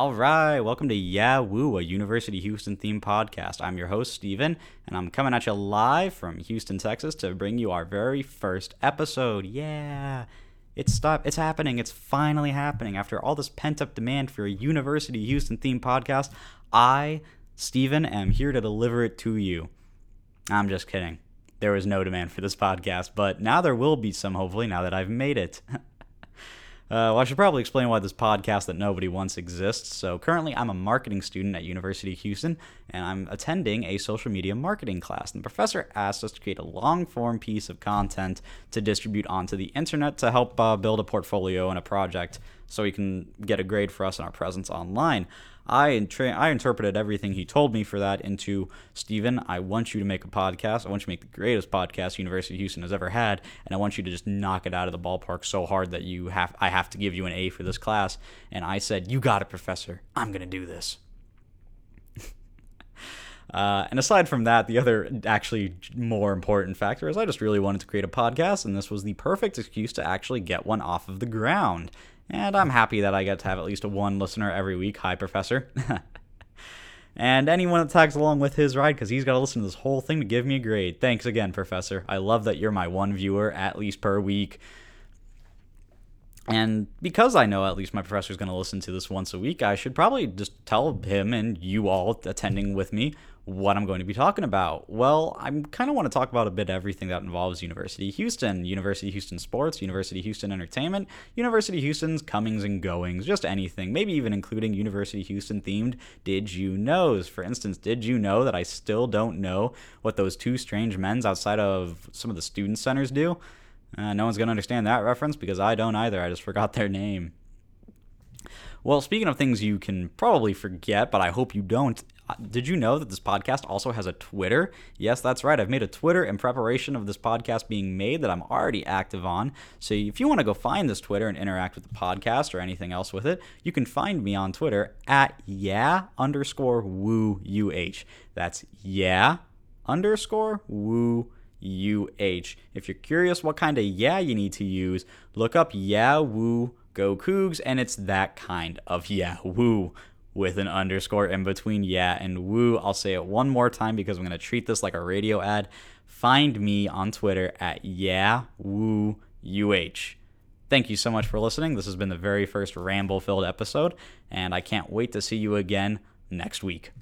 All right, welcome to Yahoo, a University Houston themed podcast. I'm your host, Steven, and I'm coming at you live from Houston, Texas to bring you our very first episode. Yeah, it's stop it's happening. It's finally happening. After all this pent-up demand for a University Houston themed podcast, I, Steven, am here to deliver it to you. I'm just kidding. There was no demand for this podcast, but now there will be some, hopefully, now that I've made it. Uh, well, I should probably explain why this podcast that nobody wants exists. So, currently, I'm a marketing student at University of Houston, and I'm attending a social media marketing class. And the professor asked us to create a long form piece of content to distribute onto the internet to help uh, build a portfolio and a project so he can get a grade for us and our presence online. I I interpreted everything he told me for that into Steven, I want you to make a podcast. I want you to make the greatest podcast University of Houston has ever had, and I want you to just knock it out of the ballpark so hard that you have I have to give you an A for this class. And I said, "You got it, professor. I'm to do this." Uh, and aside from that, the other actually more important factor is I just really wanted to create a podcast, and this was the perfect excuse to actually get one off of the ground. And I'm happy that I get to have at least one listener every week. Hi, Professor. and anyone that tags along with his ride, because he's got to listen to this whole thing to give me a grade. Thanks again, Professor. I love that you're my one viewer at least per week. And because I know at least my professor is going to listen to this once a week, I should probably just tell him and you all attending with me what I'm going to be talking about. Well, I kind of want to talk about a bit everything that involves University Houston, University Houston sports, University Houston entertainment, University Houston's comings and goings, just anything, maybe even including University Houston themed did you knows. For instance, did you know that I still don't know what those two strange men's outside of some of the student centers do? Uh, no one's going to understand that reference because I don't either. I just forgot their name. Well, speaking of things you can probably forget, but I hope you don't, uh, did you know that this podcast also has a Twitter? Yes, that's right. I've made a Twitter in preparation of this podcast being made that I'm already active on. So if you want to go find this Twitter and interact with the podcast or anything else with it, you can find me on Twitter at yeah underscore woo uh. That's yeah underscore woo UH. If you're curious what kind of yeah you need to use, look up yeah woo go Coogs, and it's that kind of yeah woo with an underscore in between yeah and woo. I'll say it one more time because I'm going to treat this like a radio ad. Find me on Twitter at yeah woo UH. Thank you so much for listening. This has been the very first ramble filled episode, and I can't wait to see you again next week.